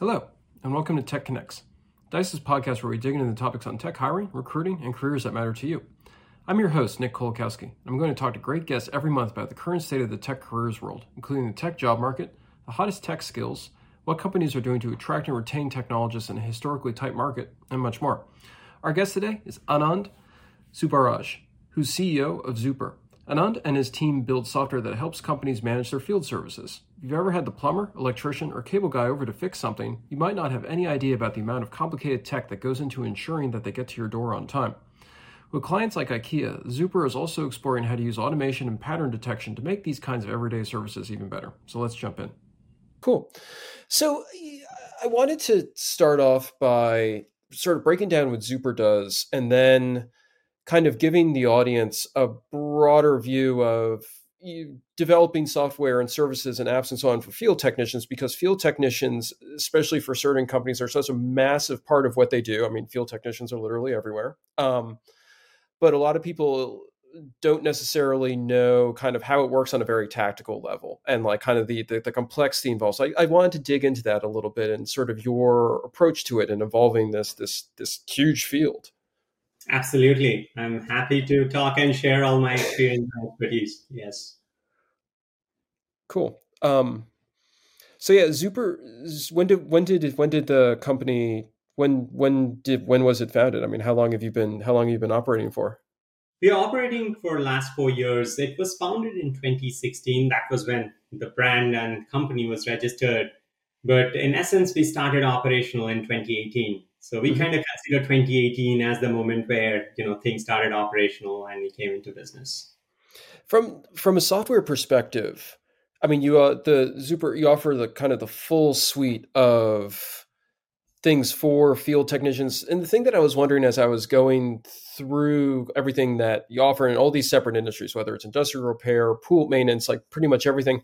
Hello, and welcome to Tech Connects, Dice's podcast where we dig into the topics on tech hiring, recruiting, and careers that matter to you. I'm your host, Nick Kolakowski. I'm going to talk to great guests every month about the current state of the tech careers world, including the tech job market, the hottest tech skills, what companies are doing to attract and retain technologists in a historically tight market, and much more. Our guest today is Anand Subbaraj, who's CEO of Zuper. Anand and his team build software that helps companies manage their field services. If you've ever had the plumber, electrician, or cable guy over to fix something, you might not have any idea about the amount of complicated tech that goes into ensuring that they get to your door on time. With clients like IKEA, Zuper is also exploring how to use automation and pattern detection to make these kinds of everyday services even better. So let's jump in. Cool. So I wanted to start off by sort of breaking down what Zuper does and then kind of giving the audience a broader view of developing software and services and apps and so on for field technicians because field technicians especially for certain companies are such a massive part of what they do i mean field technicians are literally everywhere um, but a lot of people don't necessarily know kind of how it works on a very tactical level and like kind of the the, the complexity involved so I, I, wanted to dig into that a little bit and sort of your approach to it and involving this this this huge field Absolutely. I'm happy to talk and share all my experience and expertise. Yes. Cool. Um, so yeah, Zuper. When did when did when did the company when when did when was it founded? I mean, how long have you been how long have you been operating for? We are operating for last four years. It was founded in 2016. That was when the brand and company was registered. But in essence, we started operational in 2018. So we mm-hmm. kind of consider 2018 as the moment where you know things started operational and we came into business. From from a software perspective, I mean, you uh, the Zuper you offer the kind of the full suite of things for field technicians. And the thing that I was wondering as I was going through everything that you offer in all these separate industries, whether it's industrial repair, pool maintenance, like pretty much everything,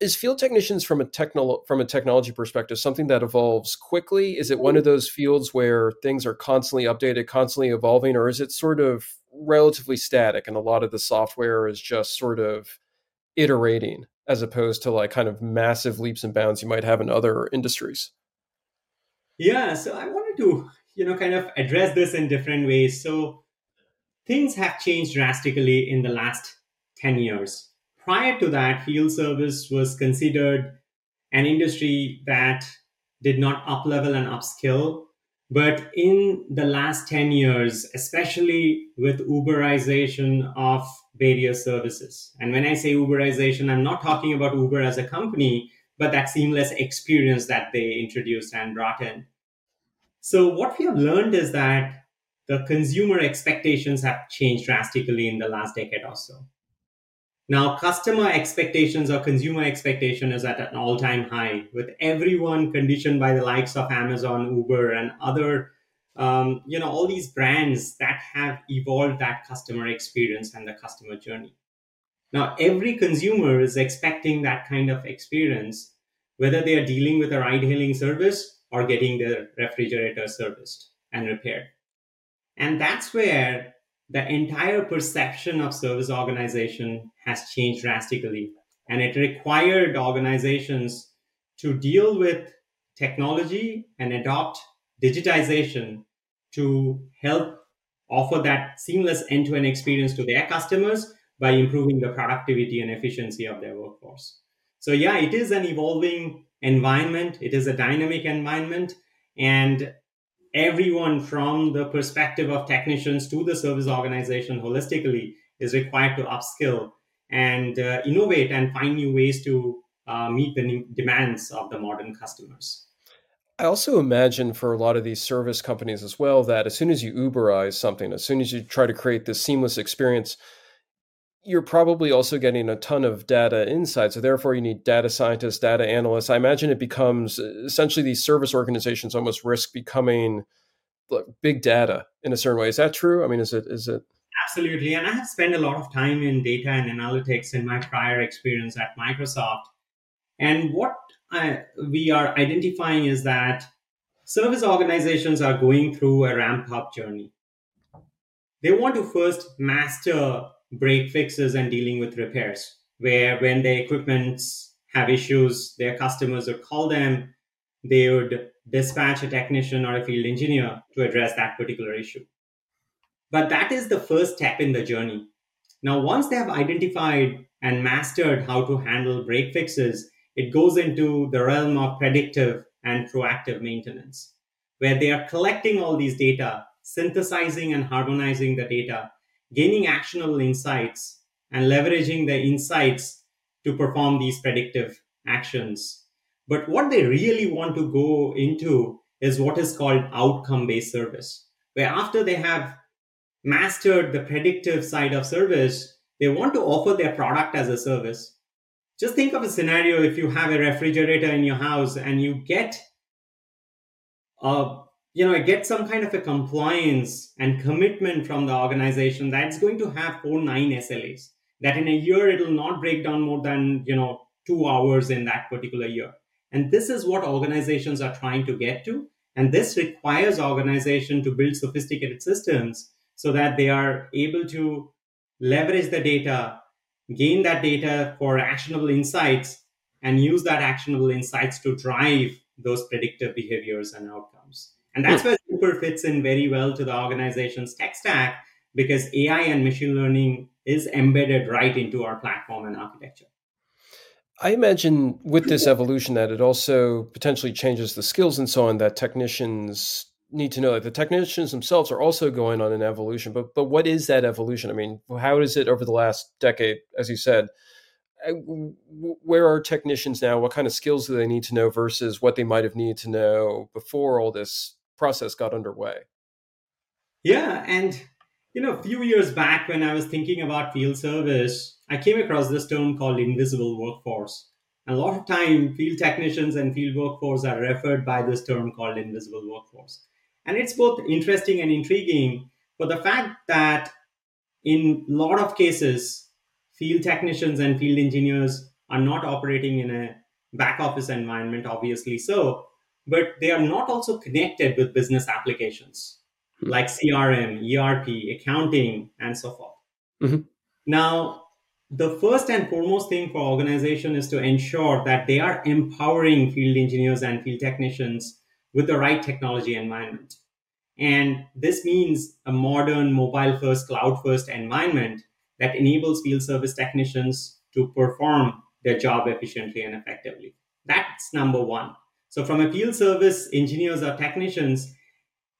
is field technicians from a techno from a technology perspective something that evolves quickly is it one of those fields where things are constantly updated constantly evolving or is it sort of relatively static and a lot of the software is just sort of iterating as opposed to like kind of massive leaps and bounds you might have in other industries? Yeah so i wanted to you know kind of address this in different ways. So things have changed drastically in the last 10 years. Prior to that, field service was considered an industry that did not uplevel and upskill. But in the last 10 years, especially with Uberization of various services, and when I say Uberization, I'm not talking about Uber as a company, but that seamless experience that they introduced and brought in. So, what we have learned is that the consumer expectations have changed drastically in the last decade or so. Now, customer expectations or consumer expectation is at an all time high, with everyone conditioned by the likes of Amazon, Uber, and other, um, you know, all these brands that have evolved that customer experience and the customer journey. Now, every consumer is expecting that kind of experience, whether they are dealing with a ride hailing service or getting their refrigerator serviced and repaired. And that's where the entire perception of service organization has changed drastically. And it required organizations to deal with technology and adopt digitization to help offer that seamless end to end experience to their customers by improving the productivity and efficiency of their workforce. So, yeah, it is an evolving environment, it is a dynamic environment. And everyone from the perspective of technicians to the service organization holistically is required to upskill and uh, innovate and find new ways to uh, meet the demands of the modern customers. I also imagine for a lot of these service companies as well that as soon as you Uberize something, as soon as you try to create this seamless experience, you're probably also getting a ton of data insight. So therefore, you need data scientists, data analysts. I imagine it becomes uh, essentially these service organizations almost risk becoming big data in a certain way. Is that true? I mean, is it is it? Absolutely, and I have spent a lot of time in data and analytics in my prior experience at Microsoft. And what I, we are identifying is that service organizations are going through a ramp up journey. They want to first master break fixes and dealing with repairs, where when their equipments have issues, their customers would call them they would dispatch a technician or a field engineer to address that particular issue. But that is the first step in the journey. Now, once they have identified and mastered how to handle break fixes, it goes into the realm of predictive and proactive maintenance, where they are collecting all these data, synthesizing and harmonizing the data, gaining actionable insights, and leveraging the insights to perform these predictive actions. But what they really want to go into is what is called outcome based service, where after they have mastered the predictive side of service, they want to offer their product as a service. Just think of a scenario if you have a refrigerator in your house and you get a you know, get some kind of a compliance and commitment from the organization that's going to have four nine SLAs. That in a year it will not break down more than you know two hours in that particular year. And this is what organizations are trying to get to. And this requires organization to build sophisticated systems so that they are able to leverage the data, gain that data for actionable insights, and use that actionable insights to drive those predictive behaviors and outcomes. And that's where Zuper fits in very well to the organization's tech stack because AI and machine learning is embedded right into our platform and architecture. I imagine with this evolution that it also potentially changes the skills and so on that technicians need to know that the technicians themselves are also going on an evolution. But but what is that evolution? I mean, how is it over the last decade, as you said? Uh, where are technicians now? What kind of skills do they need to know versus what they might have needed to know before all this process got underway? Yeah, and you know, a few years back when I was thinking about field service, I came across this term called invisible workforce. And a lot of time, field technicians and field workforce are referred by this term called invisible workforce. And it's both interesting and intriguing for the fact that in a lot of cases, field technicians and field engineers are not operating in a back office environment, obviously so, but they are not also connected with business applications mm-hmm. like CRM, ERP, accounting, and so forth. Mm-hmm. Now, the first and foremost thing for organization is to ensure that they are empowering field engineers and field technicians with the right technology environment. And this means a modern mobile first, cloud first environment that enables field service technicians to perform their job efficiently and effectively. That's number one. So, from a field service engineers or technicians,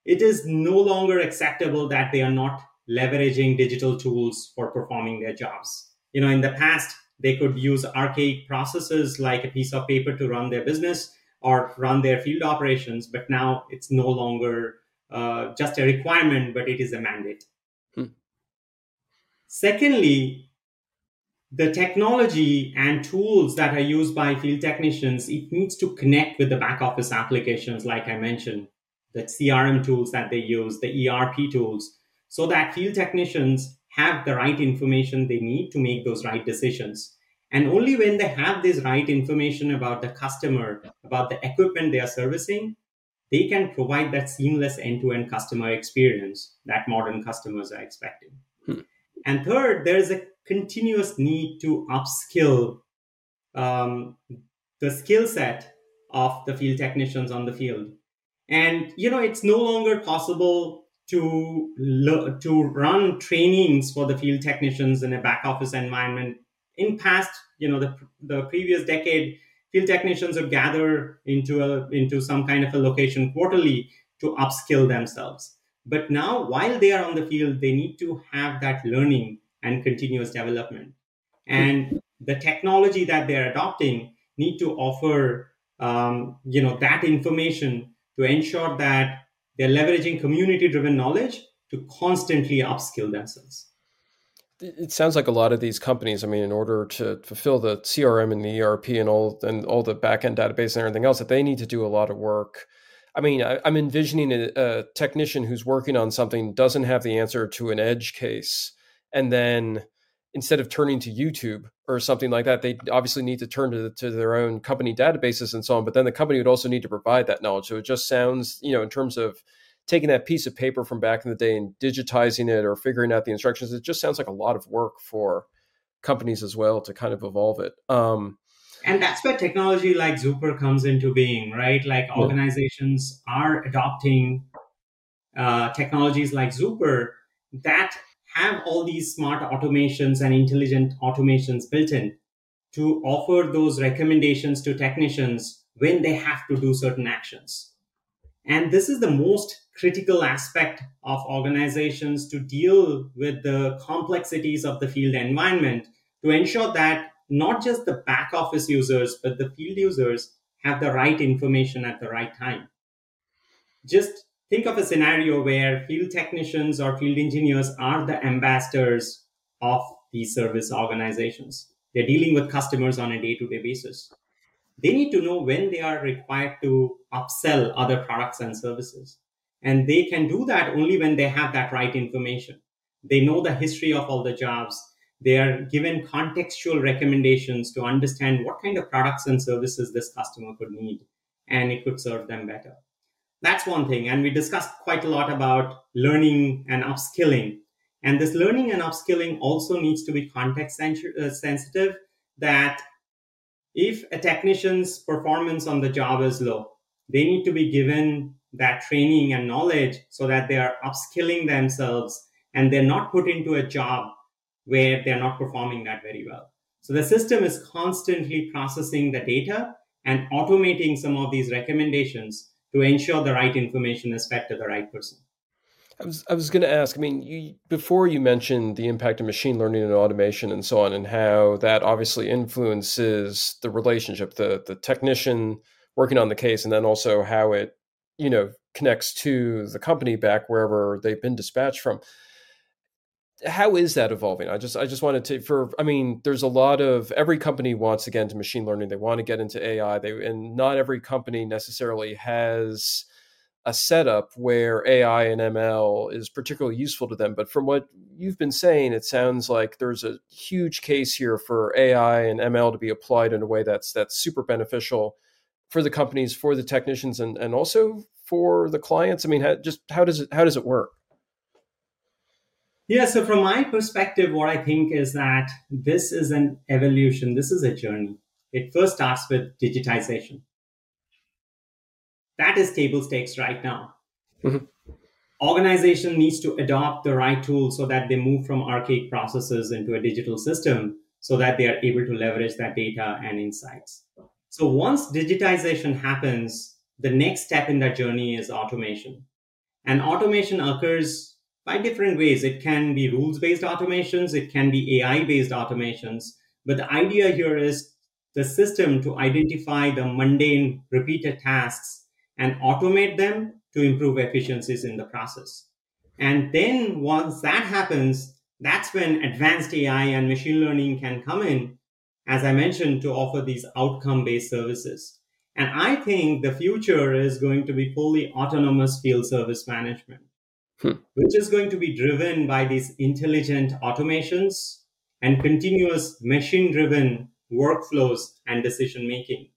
it is no longer acceptable that they are not leveraging digital tools for performing their jobs. You know, in the past, they could use archaic processes like a piece of paper to run their business or run their field operations, but now it's no longer uh, just a requirement, but it is a mandate. Hmm. Secondly, the technology and tools that are used by field technicians, it needs to connect with the back office applications, like I mentioned, the CRM tools that they use, the ERP tools, so that field technicians have the right information they need to make those right decisions. And only when they have this right information about the customer, about the equipment they are servicing, they can provide that seamless end to end customer experience that modern customers are expecting. Hmm. And third, there is a continuous need to upskill um, the skill set of the field technicians on the field. And you know, it's no longer possible to to run trainings for the field technicians in a back office environment. In past, you know, the the previous decade, field technicians would gather into a into some kind of a location quarterly to upskill themselves. But now, while they are on the field, they need to have that learning and continuous development. And the technology that they're adopting need to offer, um, you know, that information to ensure that they're leveraging community-driven knowledge to constantly upskill themselves. It sounds like a lot of these companies. I mean, in order to fulfill the CRM and the ERP and all and all the backend database and everything else, that they need to do a lot of work. I mean, I, am envisioning a, a technician who's working on something doesn't have the answer to an edge case and then instead of turning to YouTube or something like that, they obviously need to turn to, to their own company databases and so on. But then the company would also need to provide that knowledge. So it just sounds, you know, in terms of taking that piece of paper from back in the day and digitizing it or figuring out the instructions, it just sounds like a lot of work for companies as well to kind of evolve it. Um, And that's where technology like Zuper comes into being, right? Like organizations are adopting uh, technologies like Zuper that have all these smart automations and intelligent automations built in to offer those recommendations to technicians when they have to do certain actions. And this is the most critical aspect of organizations to deal with the complexities of the field environment to ensure that not just the back office users, but the field users have the right information at the right time. Just think of a scenario where field technicians or field engineers are the ambassadors of these service organizations. They're dealing with customers on a day to day basis. They need to know when they are required to upsell other products and services. And they can do that only when they have that right information. They know the history of all the jobs. They are given contextual recommendations to understand what kind of products and services this customer could need, and it could serve them better. That's one thing. And we discussed quite a lot about learning and upskilling. And this learning and upskilling also needs to be context uh, sensitive that if a technician's performance on the job is low, they need to be given that training and knowledge so that they are upskilling themselves and they're not put into a job where they're not performing that very well. So the system is constantly processing the data and automating some of these recommendations to ensure the right information is fed to the right person. I was I was going to ask. I mean, you, before you mentioned the impact of machine learning and automation and so on, and how that obviously influences the relationship, the the technician working on the case, and then also how it you know connects to the company back wherever they've been dispatched from how is that evolving? I just i just wanted to for i mean there's a lot of every company wants again to get into machine learning. They want to get into ai they and not every company necessarily has a setup where ai and ml is particularly useful to them. But from what you've been saying it sounds like there's a huge case here for ai and ml to be applied in a way that's that's super beneficial for the companies for the technicians and and also for the clients. I mean how, just how does it how does it work yeah, so from my perspective, what I think is that this is an evolution, this is a journey. It first starts with digitization. That is table stakes right now. Mm-hmm. Organization needs to adopt the right tools so that they move from archaic processes into a digital system so that they are able to leverage that data and insights. So once digitization happens, the next step in that journey is automation. And automation occurs by different ways. It can be rules based automations, it can be AI based automations. But the idea here is the system to identify the mundane, repeated tasks and automate them to improve efficiencies in the process. And then once that happens, that's when advanced AI and machine learning can come in, as I mentioned, to offer these outcome based services. And I think the future is going to be fully autonomous field service management hmm. which is going to be driven by these intelligent automations and continuous machine driven workflows and decision making.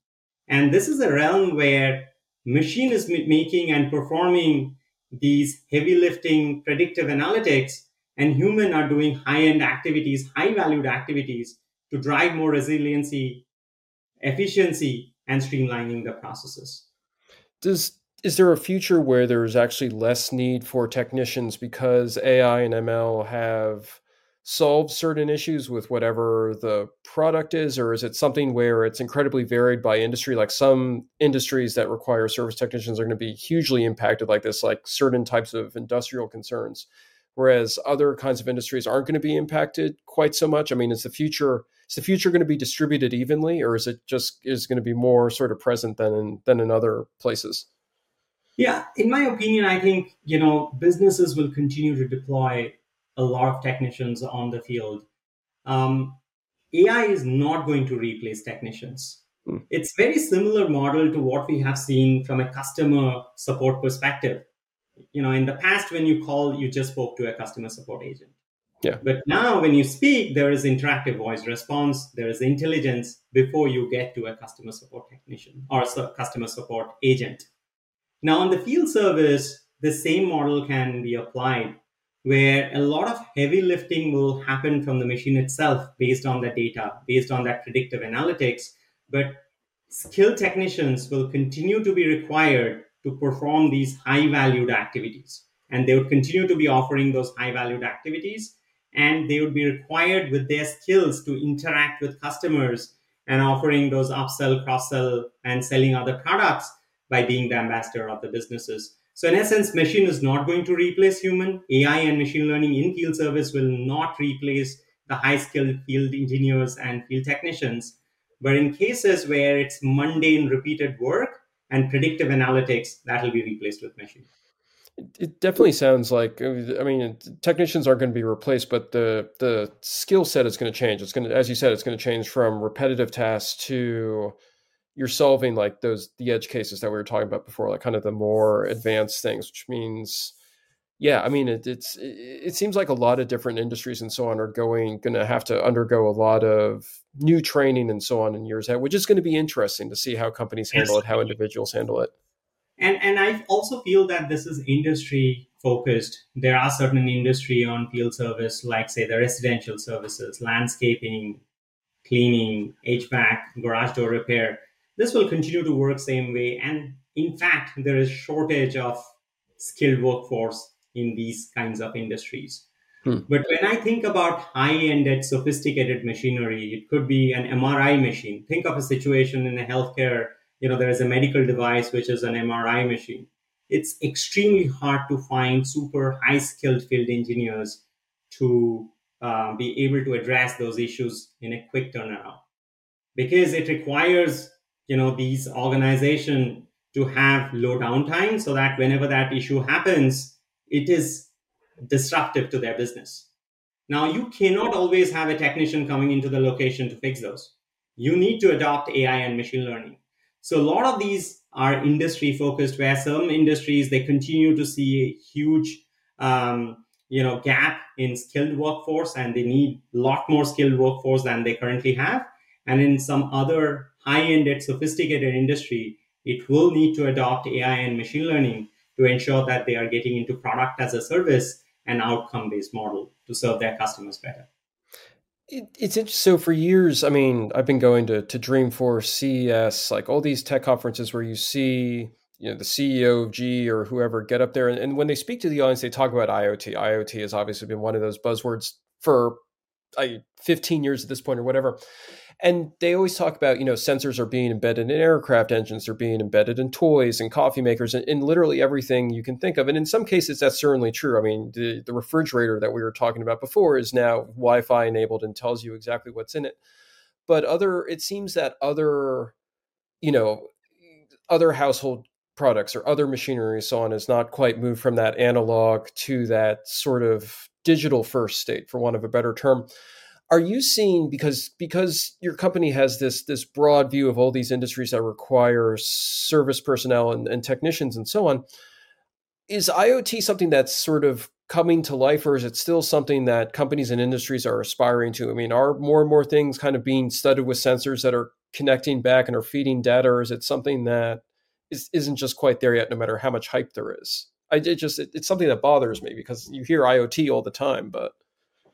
And this is a realm where machine is making and performing these heavy lifting predictive analytics and human are doing high end activities, high valued activities to drive more resiliency, efficiency, and streamlining the processes. Does is there a future where there's actually less need for technicians because AI and ML have solved certain issues with whatever the product is, or is it something where it's incredibly varied by industry? Like some industries that require service technicians are going to be hugely impacted like this, like certain types of industrial concerns, whereas other kinds of industries aren't going to be impacted quite so much. I mean, is the future is the future going to be distributed evenly, or is it just is going to be more sort of present than in than in other places? Yeah, in my opinion, I think you know businesses will continue to deploy a lot of technicians on the field. Um, AI is not going to replace technicians. Hmm. It's very similar model to what we have seen from a customer support perspective. You know, in the past, when you call, you just spoke to a customer support agent. Yeah. But now, when you speak, there is interactive voice response. There is intelligence before you get to a customer support technician or a customer support agent. Now, on the field service, the same model can be applied where a lot of heavy lifting will happen from the machine itself based on the data, based on that predictive analytics. but skilled technicians will continue to be required to perform these high valued activities. And they would continue to be offering those high valued activities. And they would be required with their skills to interact with customers and offering those upsell, cross sell, and selling other products by being the ambassador of the businesses. So, in essence, machine is not going to replace human. AI and machine learning in field service will not replace the high skilled field engineers and field technicians. But in cases where it's mundane, repeated work and predictive analytics, that will be replaced with machine. It definitely sounds like I mean technicians aren't going to be replaced, but the the skill set is going to change. It's going to, as you said, it's going to change from repetitive tasks to you're solving like those the edge cases that we were talking about before, like kind of the more advanced things, which means yeah, I mean it, it's it seems like a lot of different industries and so on are going going to have to undergo a lot of new training and so on in years ahead, which is going to be interesting to see how companies handle it, how individuals handle it. And and I also feel that this is industry focused. There are certain industry on field service, like say the residential services, landscaping, cleaning, HVAC, garage door repair. This will continue to work same way. And in fact, there is shortage of skilled workforce in these kinds of industries. Hmm. But when I think about high-ended, sophisticated machinery, it could be an MRI machine. Think of a situation in a healthcare you know there is a medical device which is an mri machine it's extremely hard to find super high skilled field engineers to uh, be able to address those issues in a quick turnaround because it requires you know these organization to have low downtime so that whenever that issue happens it is disruptive to their business. Now you cannot always have a technician coming into the location to fix those. You need to adopt ai and machine learning. So a lot of these are industry focused, where some industries they continue to see a huge um, you know gap in skilled workforce, and they need a lot more skilled workforce than they currently have. And in some other high-ended, sophisticated industry, it will need to adopt AI and machine learning to ensure that they are getting into product as a service and outcome-based model to serve their customers better. It, it's interesting. So for years, I mean, I've been going to to Dreamforce, CES, like all these tech conferences where you see, you know, the CEO of G or whoever get up there, and, and when they speak to the audience, they talk about IoT. IoT has obviously been one of those buzzwords for I, 15 years at this point or whatever. And they always talk about, you know, sensors are being embedded in aircraft engines, they're being embedded in toys and coffee makers and, and literally everything you can think of. And in some cases, that's certainly true. I mean, the, the refrigerator that we were talking about before is now Wi Fi enabled and tells you exactly what's in it. But other, it seems that other, you know, other household products or other machinery so on is not quite moved from that analog to that sort of digital first state for want of a better term are you seeing because because your company has this this broad view of all these industries that require service personnel and, and technicians and so on is iot something that's sort of coming to life or is it still something that companies and industries are aspiring to? I mean are more and more things kind of being studded with sensors that are connecting back and are feeding data or is it something that is, isn't just quite there yet no matter how much hype there is? I it just it, it's something that bothers me because you hear iot all the time but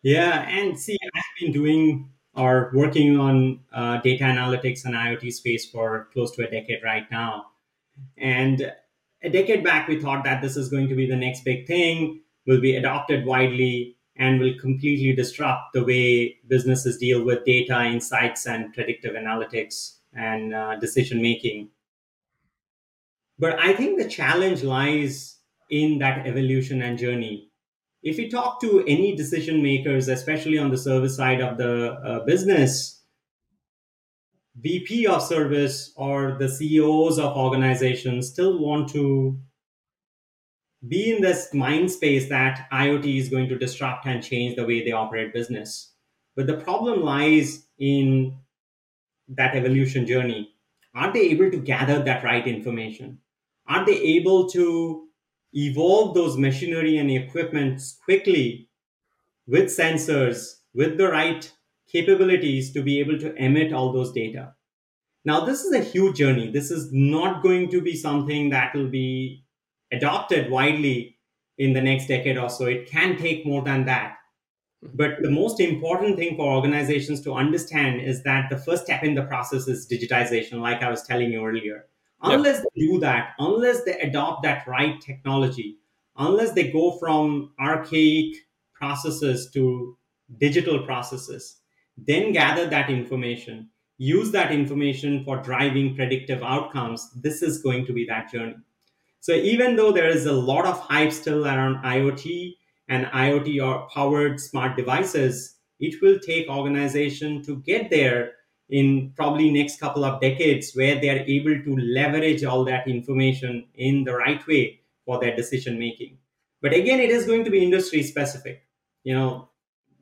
yeah, and see, I've been doing or working on uh, data analytics and IoT space for close to a decade right now. And a decade back, we thought that this is going to be the next big thing, will be adopted widely, and will completely disrupt the way businesses deal with data, insights, and predictive analytics and uh, decision making. But I think the challenge lies in that evolution and journey if you talk to any decision makers, especially on the service side of the uh, business, VP of service or the CEOs of organizations still want to be in this mind space that IoT is going to disrupt and change the way they operate business. But the problem lies in that evolution journey. Are they able to gather that right information? Are they able to evolve those machinery and equipment quickly with sensors, with the right capabilities to be able to emit all those data. Now, this is a huge journey. This is not going to be something that will be adopted widely in the next decade or so. It can take more than that. But the most important thing for organizations to understand is that the first step in the process is digitization, like I was telling you earlier. Unless yeah. they do that, unless they adopt that right technology, unless they go from archaic processes to digital processes, then gather that information, use that information for driving predictive outcomes, this is going to be that journey. So even though there is a lot of hype still around IoT and IoT or powered smart devices, it will take organization to get there in probably next couple of decades where they are able to leverage all that information in the right way for their decision making. But again, it is going to be industry specific. You know,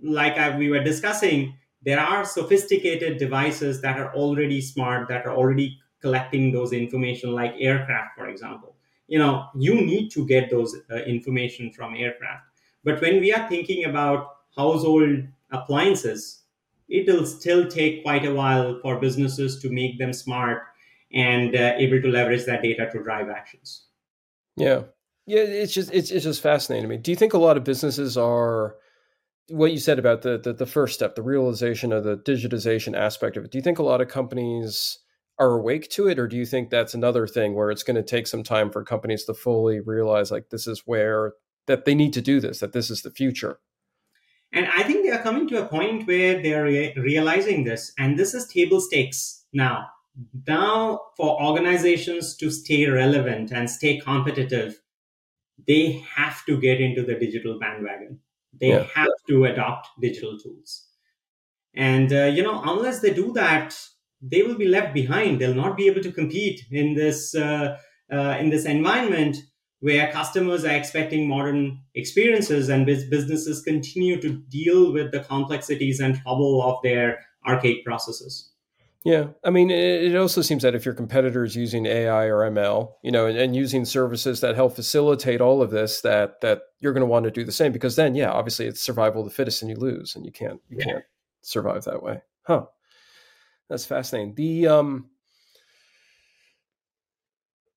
like I, we were discussing, there are sophisticated devices that are already smart, that are already collecting those information, like aircraft, for example. You know, you need to get those uh, information from aircraft. But when we are thinking about household appliances, it'll still take quite a while for businesses to make them smart and uh, able to leverage that data to drive actions. Yeah, yeah, it's just it's it's just fascinating to me. Do you think a lot of businesses are what you said about the, the, the first step, the realization of the digitization aspect of it? Do you think a lot of companies are awake to it, or do you think that's another thing where it's going to take some time for companies to fully realize like this is where that they need to do this, that this is the future? And I think they are coming to a point where they are re- realizing this, and this is table stakes now. Now, for organizations to stay relevant and stay competitive, they have to get into the digital bandwagon. They yeah. have to adopt digital tools. And, uh, you know, unless they do that, they will be left behind. They'll not be able to compete in this, uh, uh, in this environment where customers are expecting modern experiences and businesses continue to deal with the complexities and trouble of their archaic processes. Yeah, I mean, it also seems that if your competitor is using AI or ML, you know, and, and using services that help facilitate all of this, that that you're going to want to do the same because then, yeah, obviously it's survival of the fittest, and you lose, and you can't you yeah. can't survive that way. Huh? That's fascinating. The um,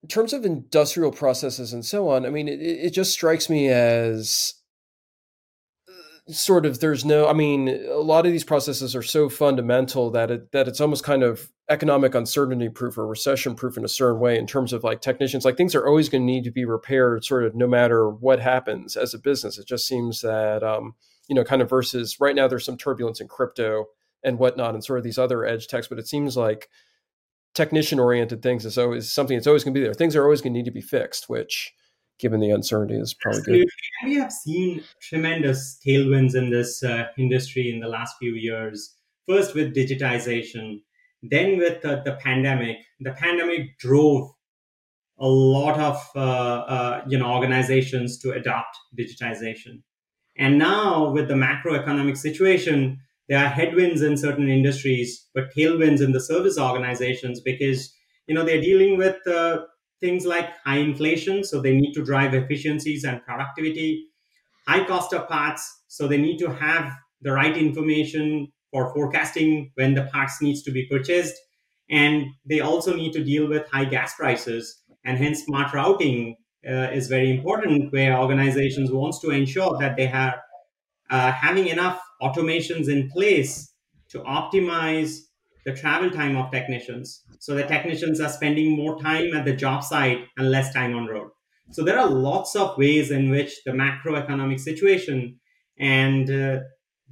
in terms of industrial processes and so on, I mean, it, it just strikes me as sort of there's no i mean a lot of these processes are so fundamental that it that it's almost kind of economic uncertainty proof or recession proof in a certain way in terms of like technicians. Like things are always going to need to be repaired sort of no matter what happens as a business. It just seems that um you know kind of versus right now there's some turbulence in crypto and whatnot and sort of these other edge techs but it seems like technician oriented things is always something that's always going to be there things are always going to need to be fixed which given the uncertainty is probably good. We have seen tremendous tailwinds in this uh, industry in the last few years. First with digitization, then with uh, the pandemic. The pandemic drove a lot of uh, uh you know organizations to adopt digitization, and now with the macroeconomic situation, there are headwinds in certain industries, but tailwinds in the service organizations because you know they're dealing with uh, things like high inflation, so they need to drive efficiencies and productivity, high cost of parts, so they need to have the right information for forecasting when the parts needs to be purchased, and they also need to deal with high gas prices, and hence smart routing uh, is very important, where organizations wants to ensure that they have uh, having enough automations in place to optimize the travel time of technicians. So the technicians are spending more time at the job site and less time on road. So there are lots of ways in which the macroeconomic situation and uh,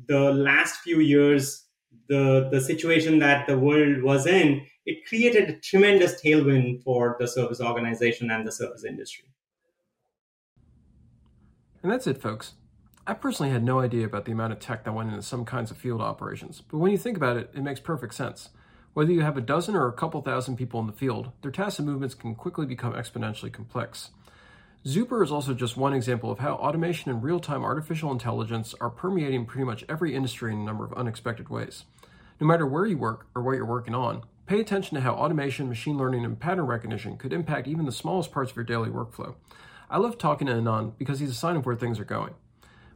the last few years, the, the situation that the world was in, it created a tremendous tailwind for the service organization and the service industry. And that's it, folks. I personally had no idea about the amount of tech that went into some kinds of field operations, but when you think about it, it makes perfect sense. Whether you have a dozen or a couple thousand people in the field, their tasks and movements can quickly become exponentially complex. Zuper is also just one example of how automation and real time artificial intelligence are permeating pretty much every industry in a number of unexpected ways. No matter where you work or what you're working on, pay attention to how automation, machine learning, and pattern recognition could impact even the smallest parts of your daily workflow. I love talking to Anand because he's a sign of where things are going.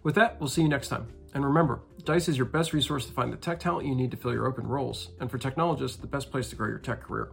With that, we'll see you next time. And remember, Dice is your best resource to find the tech talent you need to fill your open roles, and for technologists, the best place to grow your tech career.